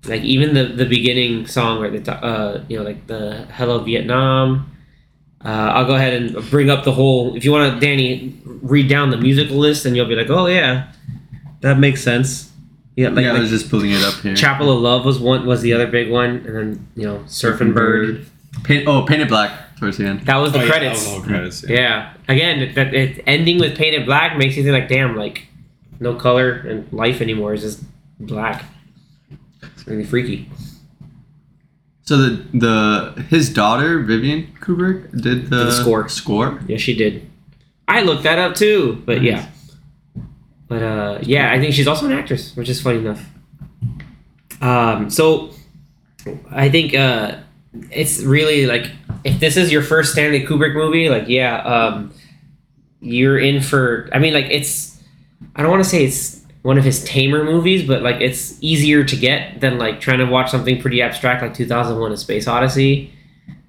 like even the the beginning song or the uh you know like the Hello Vietnam. Uh, I'll go ahead and bring up the whole. If you want to, Danny, read down the musical list, and you'll be like, "Oh yeah, that makes sense." Yeah, like, yeah, I was just pulling it up here. Chapel of Love was one was the other big one, and then you know Surfing Bird. Paint, oh, Paint It Black towards the end. That was the Oh, yeah, credits. that was the credits yeah. yeah. Again, it, it, ending with Paint It Black makes you think like, damn, like no color and life anymore is just black. Really freaky. So the the his daughter Vivian Kubrick did the, Did the score. Score. Yeah, she did. I looked that up too, but yeah. But uh, yeah, I think she's also an actress, which is funny enough. Um, so I think uh, it's really like if this is your first Stanley Kubrick movie, like yeah, um, you're in for. I mean, like it's. I don't want to say it's one of his tamer movies, but like it's easier to get than like trying to watch something pretty abstract like 2001: A Space Odyssey.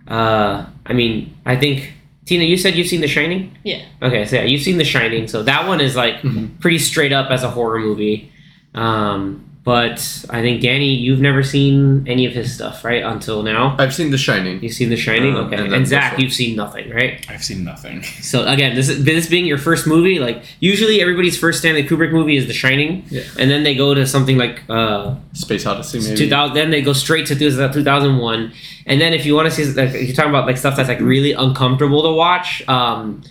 Uh, I mean, I think Tina, you said you've seen The Shining. Yeah. Okay, so yeah, you've seen The Shining, so that one is like Mhm. pretty straight up as a horror movie. Um, but I think Danny, you've never seen any of his stuff, right? Until now, I've seen The Shining. you've seen The Shining, Uh, okay, and and, Zach, you've seen nothing, right? I've seen nothing. So again, this is this being your first movie, like usually everybody's first Stanley Kubrick movie is The Shining, Yeah. and then they go to something like uh, Space Odyssey, maybe. 2000. Then they go straight to 2001, and then if you want to see, like, you're talking about like stuff that's like really uncomfortable to watch. Um,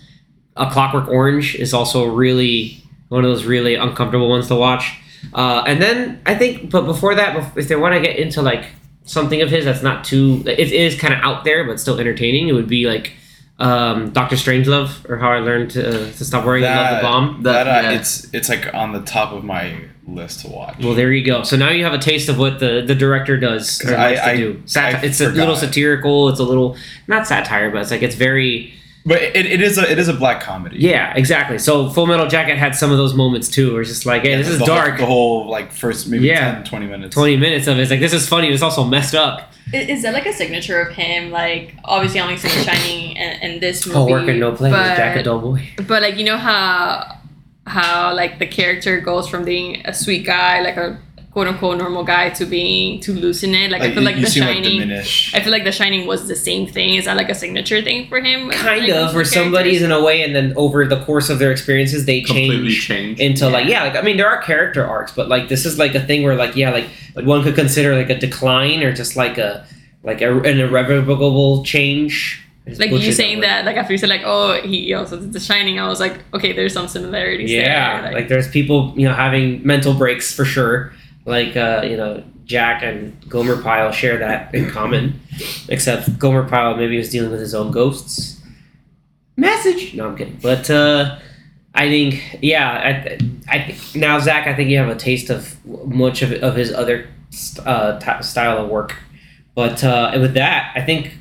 A Clockwork Orange is also really one of those really uncomfortable ones to watch. Uh, and then I think, but before that, if they want to get into like something of his that's not too, it is kind of out there but still entertaining, it would be like um, Doctor Strangelove or How I Learned to, to Stop Worrying and Love the Bomb. That- That, uh, yeah. it's it's like on the top of my list to watch. Well, there you go. So now you have a taste of what the, the director does. I- to I- do. Sat- I it's a little satirical. It's a little not satire, but it's like it's very but it, it is a it is a black comedy. yeah, exactly. So Full Metal Jacket had some of those moments too, where it's just like, hey, Yeah, this is the whole- dark. the whole like first maybe Yeah. 10, 20 minutes. Twenty minutes of it. It's like this is funny. It's also messed up. I- Is that like a signature of him? Like, obviously, I only seen The Shining and, and this oh, movie. Oh, work and no play. But, Jack a dull boy. but like, you know how how like the character goes from being a sweet guy, like a quote unquote normal guy, to being to losing it. Like, I feel like you The seem like Shining. I feel like The Shining was the same thing. Is that like a signature thing for him? Kind Like, of, where somebody's in a way, and then over the course of their experiences, they completely change changed. into like yeah, like I mean, there are character arcs, but like this is like a thing where like yeah, like like one could consider like a decline or just like a like a, an irrevocable change. Like you saying word. that, like after you said like, oh, he also did The Shining, I was like, okay, there's some similarities Yeah, there. like, there's people you know having mental breaks for sure. Like uh, you know Jack and Gomer Pyle share that in common, except Gomer Pyle maybe was dealing with his own ghosts. Message? No, I'm kidding. But uh, I think yeah, I, I now Zach, I think you have a taste of much of of his other uh, t- style of work. But uh, with that, I think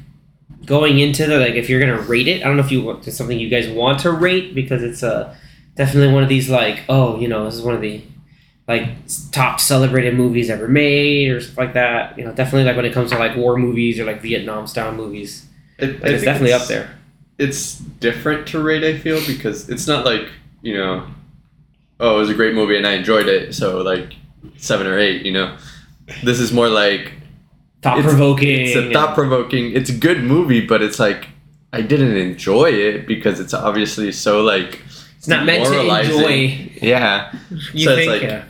going into the like if you're gonna rate it, I don't know if you want it's something you guys want to rate because it's uh, definitely one of these like oh you know this is one of the like top celebrated movies ever made or stuff like that. You know, definitely like when it comes to like war movies or like Vietnam style movies, It, like, it's definitely up there. It's different to rate, I feel, because it's not like you know, oh, it was a great movie and I enjoyed it, so like seven or eight. You know, this is more like Thought provoking. It's a thought provoking. It's a good movie, but it's like I didn't enjoy it because it's obviously so like It's not meant to enjoy. Yeah, You So it's like- yeah.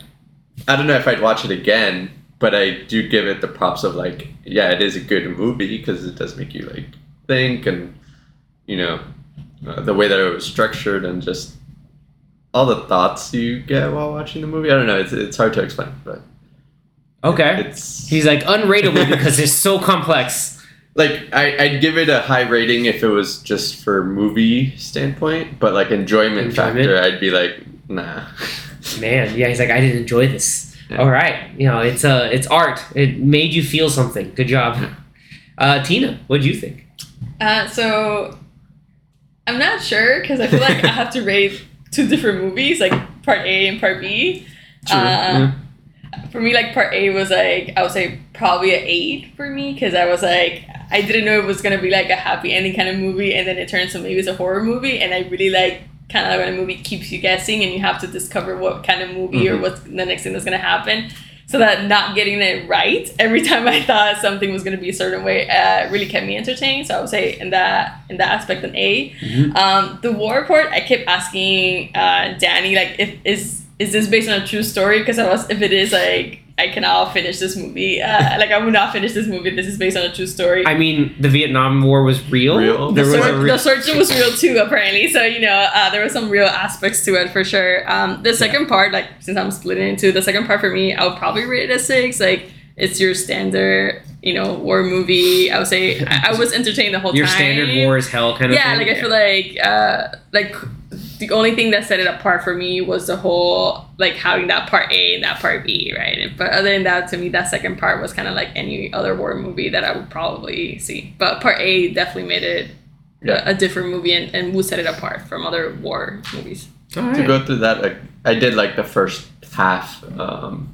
I don't know if I'd watch it again, but I do give it the props of like, yeah, it is a good movie because it does make you like think and you know uh, the way that it was structured and just all the thoughts you get while watching the movie. I don't know. It's it's hard to explain, but Okay. it's He's like unrateable because it's so complex. like I, I'd give it a high rating if it was just for movie standpoint, but like enjoyment, Enjoyment? factor, I'd be like, nah. Man, yeah, he's like I didn't enjoy this. Yeah. All right, you know, it's uh, it's art. It made you feel something. Good job. Uh, Tina, what do you think? Uh, so I'm not sure because I feel like I have to rate two different movies, like part A and part B. True. Uh, For me, like part A was like I would say probably an eight for me because I was like I didn't know it was gonna be like a happy ending kind of movie, and then it turns to maybe it's a horror movie, and I really like kind of like when a movie keeps you guessing and you have to discover what kind of movie or Mhm. what's the next thing that's gonna happen. So that not getting it right every time I thought something was gonna be a certain way uh, really kept me entertained. So I would say in that in that aspect an A. Mhm. Um, the war report, I kept asking uh, Danny like if is is this based on a true story? Because I was if it is like I cannot finish this movie. Uh, like I would not finish this movie. This is based on a true story. I mean, the Vietnam War was real. Real? There the, was sword, a re- the surgeon was real too, apparently. So you know, uh, there were some real aspects to it for sure. Um, the second part, like since I'm splitting into the second part for me, I would probably rate it a six. Like it's your standard, you know, war movie. I would say I, I was entertained the whole your time. Your standard war is hell kind of yeah, thing. like I feel like uh, like the only thing that set it apart for me was the whole like having that part A and that part B, right? But other than that, to me, that second part was kind of like any other war movie that I would probably see. But part A definitely made it a, a different movie and, and would set it apart from other war movies. All to go through that, like, I did like the first half um,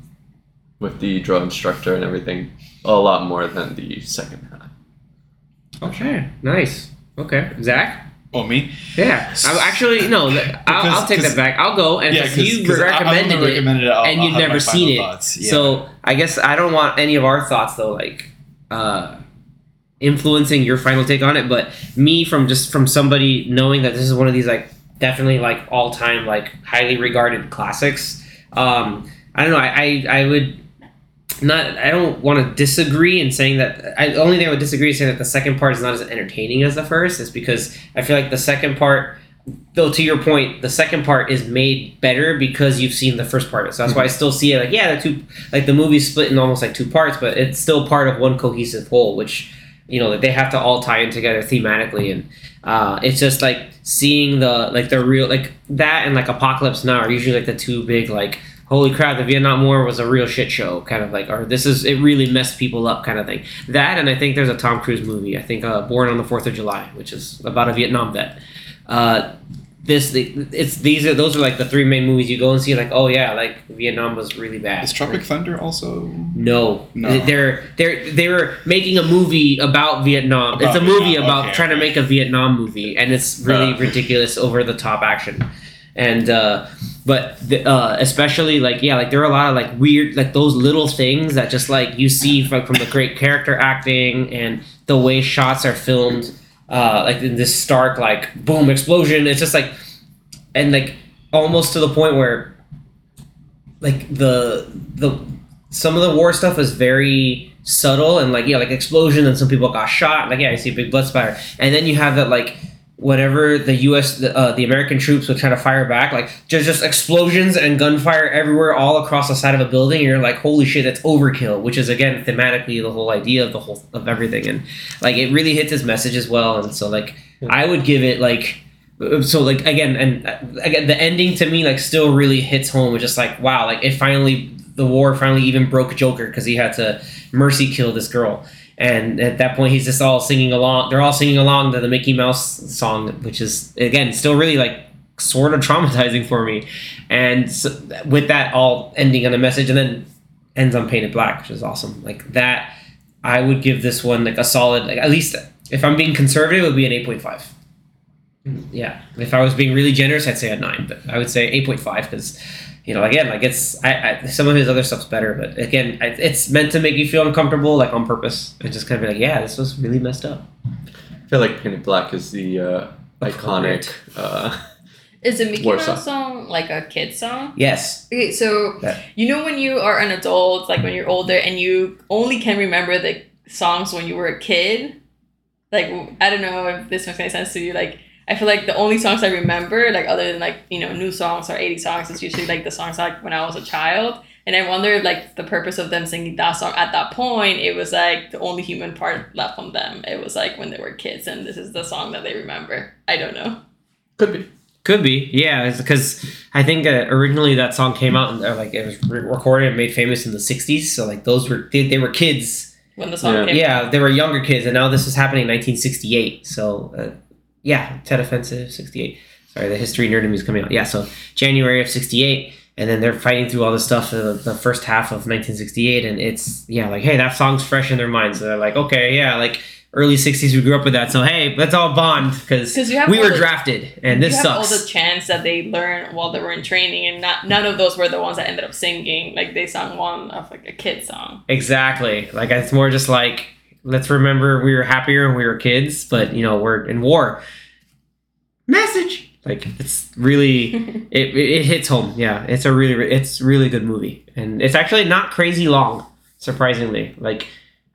with the drill instructor and everything a lot more than the second half. Okay, nice. Okay, Zach. Oh me? Yeah, I'm actually no. I'll, I'll take that back. I'll go and Yeah, 'cause- you 'cause recommended it, recommend it, I'll- and you've never seen it. Yeah. So I guess I don't want any of our thoughts though, like uh, influencing your final take on it. But me, from just from somebody knowing that this is one of these like definitely like all time like highly regarded classics. Um, I don't know. I I, I would not I don't want to disagree in saying that I the only thing I would disagree is saying that the second part is not as entertaining as the first is because I feel like the second part though to your point the second part is made better because you've seen the first part so that's why I still see it like yeah the two like the movie's split in almost like two parts but it's still part of one cohesive whole which you know that they have to all tie in together thematically and uh, it's just like seeing the like the real like that and like apocalypse now are usually like the two big like holy crap the vietnam war was a real shit show kind of like or this is it really messed people up kind of thing that and i think there's a tom cruise movie i think uh, born on the fourth of july which is about a vietnam vet uh, this it's these are those are like the three main movies you go and see like oh yeah like vietnam was really bad Is Tropic Thunder also? no, No. they're they're they were making a movie about Vietnam. About it's a movie Vietnam, about okay, trying to make a Vietnam movie, and it's really Uh. ridiculous, over the top action, and uh, but the, uh, especially like yeah, like there are a lot of like weird like those little things that just like you see from, from the great character acting and the way shots are filmed, uh, like in this stark like boom explosion. It's just like and like almost to the point where like the the some of the war stuff is very subtle and like yeah like explosion and some people got shot like yeah I see a big blood splatter and then you have that like whatever the U.S. The, uh, the American troops would try to fire back like just just explosions and gunfire everywhere all across the side of a building and you're like holy shit that's overkill which is again thematically the whole idea of the whole of everything and like it really hits his message as well and so like I would give it like so like again and again the ending to me like still really hits home with just like wow like it finally the war finally even broke joker because he had to mercy kill this girl and at that point he's just all singing along they're all singing along to the mickey mouse song which is again still really like sort of traumatizing for me. And so, with that all ending on a message and then ends on Paint It Black which is awesome. Like that i would give this one like a solid like at least if i'm being conservative it would be an 8.5 yeah, if I was being really generous, I'd say a nine, but I would say eight point five because, you know, again, like it's I, I some of his other stuff's better, but again, I, it's meant to make you feel uncomfortable, like on purpose, and just kind of be like, yeah, this was really messed up. I feel like Paint It Black is the uh, iconic. Uh, Is the Mickey War Mouse song. song like a kid song? Yes, Okay, so Yeah. you know when you are an adult, like when you're older, and you only can remember the songs when you were a kid. Like I don't know if this makes any sense to you. Like I feel like the only songs I remember, like other than like you know new songs or eighty songs, is usually like the songs like when I was a child. And I wonder like the purpose of them singing that song at that point. It was like the only human part left from them. It was like when they were kids, and this is the song that they remember. I don't know. could be. could be. Yeah, because I think uh, originally that song came out and uh, like it was re- recorded and made famous in the '60s. So like those were they, they were kids When the song Yeah. came yeah, they were younger kids, and now this is happening in 1968. So, uh, yeah, Tet Offensive 68. Sorry, the history nerd in me is coming out. Yeah, so January of 68, and then they're fighting through all this stuff uh, the first half of 1968, and it's, yeah, like, hey, that song's fresh in their minds. So they're like, okay, yeah, like, early 60s, we grew up with that, so hey, let's all bond, because we were the- drafted, and this sucks. all the chants that they learned while they were in training, and not none of those were the ones that ended up singing. Like they sung one of like a kid song. Exactly. Like it's more just like let's remember we were happier when we were kids, but you know we're in war. Message. Like it's really it, it, it hits home. Yeah, it's a really it's really good movie, and it's actually not crazy long. Surprisingly, like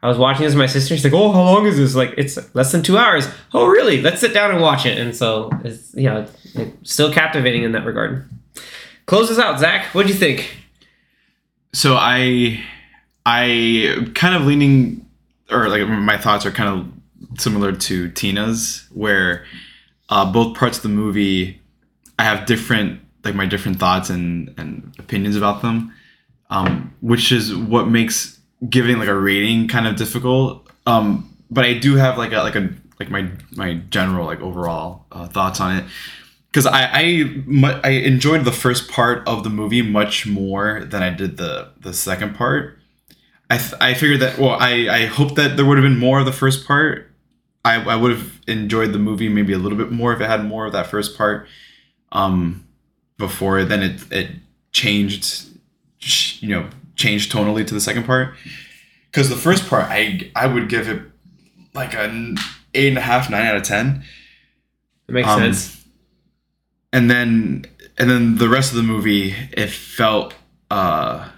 I was watching this with my sister. She's like, "Oh, how long is this?" Like it's less than two hours. Oh, really? Let's sit down and watch it. And so it's you know it's still captivating in that regard. Close us out, Zach. What'd you think? So I I kind of leaning or like my thoughts are kind of similar to Tina's where uh, both parts of the movie I have different like my different thoughts and and opinions about them um, which is what makes giving like a rating kind of difficult um, but I do have like a like a like my my general like overall uh, thoughts on it because I I, I enjoyed the first part of the movie much more than I did the the second part. I th- I figured that well I I hope that there would have been more of the first part. I I would have enjoyed the movie maybe a little bit more if it had more of that first part. Um, before then it it changed, you know, changed tonally to the second part. Because the first part I I would give it like an eight and a half nine out of ten. It makes Um, sense. and then and then the rest of the movie it felt uh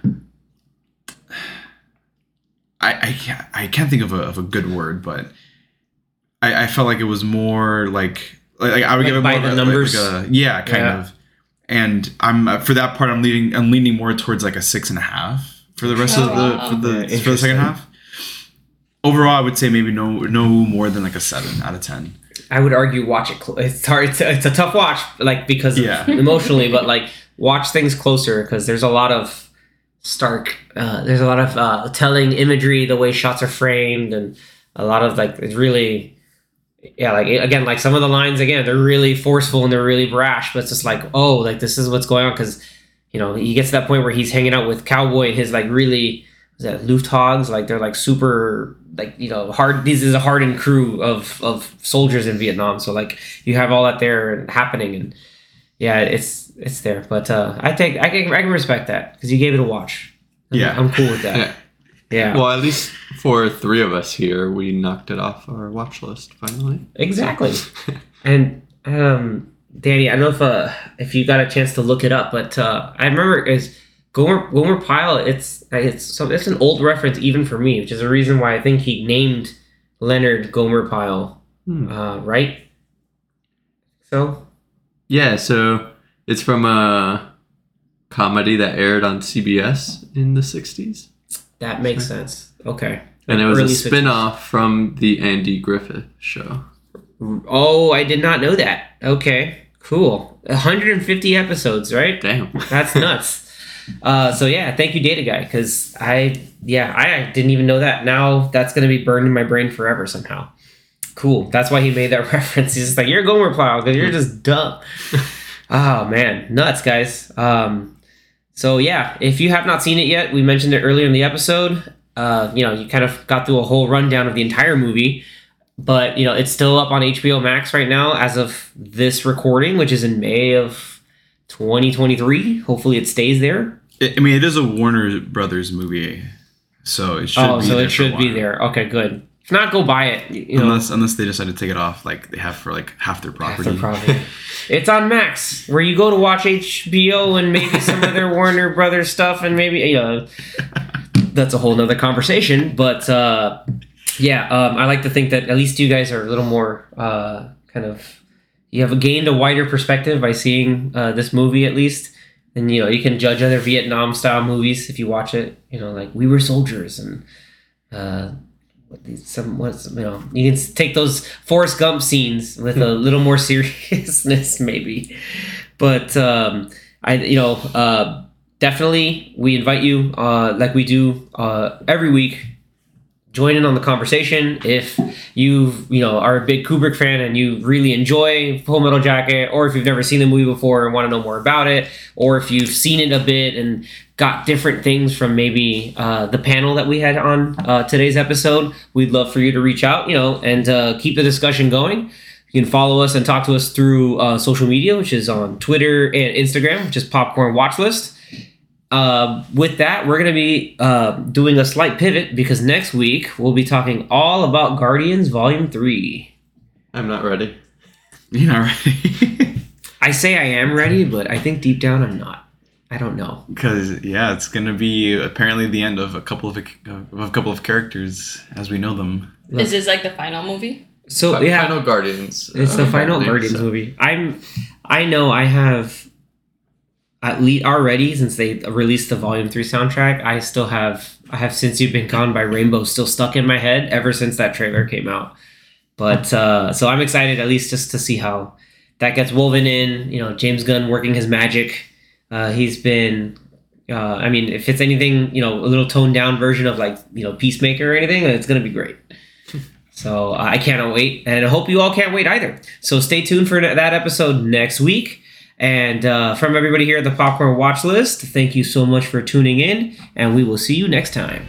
I I can't I can't think of a, of a good word but I, I felt like it was more like like I would Like give it by more the of a- like- numbers? like a- yeah kind Yeah. of and I'm uh, for that part I'm leaning I'm leaning more towards like a six and a half for the rest Oh, of the for the Yeah, for the second half overall I would say maybe no no more than like a seven out of ten I would argue watch it. Cl- it's hard. It's, it's a tough watch, like because of Yeah. emotionally, but like watch things closer because there's a lot of stark. Uh, there's a lot of uh, telling imagery, the way shots are framed, and a lot of like it's really. Yeah, like again, like some of the lines again, they're really forceful and they're really brash, but it's just like, oh, like this is what's going on because, you know, he gets to that point where he's hanging out with Cowboy and his like really, is that Lusthogs? Like they're like super, like you know, hard. This is a hardened crew of of soldiers in Vietnam, so like you have all that there happening, and yeah, it's it's there. But uh, I think I can I can respect that because you gave it a watch. I'm- Yeah. I'm cool with that. Yeah. Yeah, Well, at least for three of us here, we knocked it off our watch list finally. exactly. and um, Danny, I don't know if uh, if you got a chance to look it up, but uh, I remember is Gomer Gomer Pyle. It's it's so it's an old reference even for me, which is a reason why I think he named Leonard Gomer Pyle. Hmm. Uh, right? So Yeah, so it's from a comedy that aired on CBS in the 60s. that makes sense. Okay. And it was a Early spin off from the Andy Griffith show. Oh, I did not know that. Okay, cool. 150 episodes, right? Damn. That's nuts. Uh, so yeah, thank you, Data Guy, because I yeah I didn't even know that. Now that's gonna be burned in my brain forever somehow. Cool. That's why he made that reference. He's just like you're a Gomer Pyle because you're just dumb. oh man, nuts, guys. Um, so yeah, if you have not seen it yet, we mentioned it earlier in the episode. Uh, you know, you kind of got through a whole rundown of the entire movie, but you know it's still up on HBO Max right now as of this recording, which is in May of 2023. Hopefully, it stays there. I mean, it is a Warner Brothers movie, so it should. Be there. Oh, be so it should be there. Okay, good. If not, go buy it. You know, unless unless they decide to take it off, like they have for like half their half property. property. it's on Max, where you go to watch HBO and maybe some other Warner Brothers stuff, and maybe you know, that's a whole nother conversation. But uh, yeah, um, I like to think that at least you guys are a little more uh, kind of you have gained a wider perspective by seeing uh, this movie at least. And you know you can judge other Vietnam style movies if you watch it. You know, like We Were Soldiers and uh, some what's you know you can take those Forrest Gump scenes with a little more seriousness maybe, but um, I you know uh, definitely we invite you uh, like we do uh, every week. Join in on the conversation if you you know are a big Kubrick fan and you really enjoy Full Metal Jacket, or if you've never seen the movie before and want to know more about it, or if you've seen it a bit and got different things from maybe uh, the panel that we had on uh, today's episode, we'd love for you to reach out, you know, and uh, keep the discussion going. You can follow us and talk to us through uh, social media, which is on Twitter and Instagram, which is Popcorn Watch List. Uh, with that, we're going to be uh, doing a slight pivot because next week we'll be talking all about Guardians Volume 3. I'm not ready. You're not ready. I say I am ready, but I think deep down I'm not. I don't know. Because yeah, it's gonna be apparently the end of a couple of of a couple of characters as we know them. Is this like the final movie? So, Fi- yeah. Final Guardians. It's the uh, final name, Guardians so- movie. I'm, I know I have, at least already since they released the Volume Three soundtrack. I still have, I have since you've been gone by Rainbow still stuck in my head ever since that trailer came out. But uh, so I'm excited at least just to see how that gets woven in. You know, James Gunn working his magic. Uh, he's been. Uh, I mean, if it's anything, you know, a little toned down version of like, you know, Peacemaker or anything, it's gonna be great. So I cannot wait, and I hope you all can't wait either. So stay tuned for that episode next week. And uh, from everybody here at the Popcorn Watch List, thank you so much for tuning in, and we will see you next time.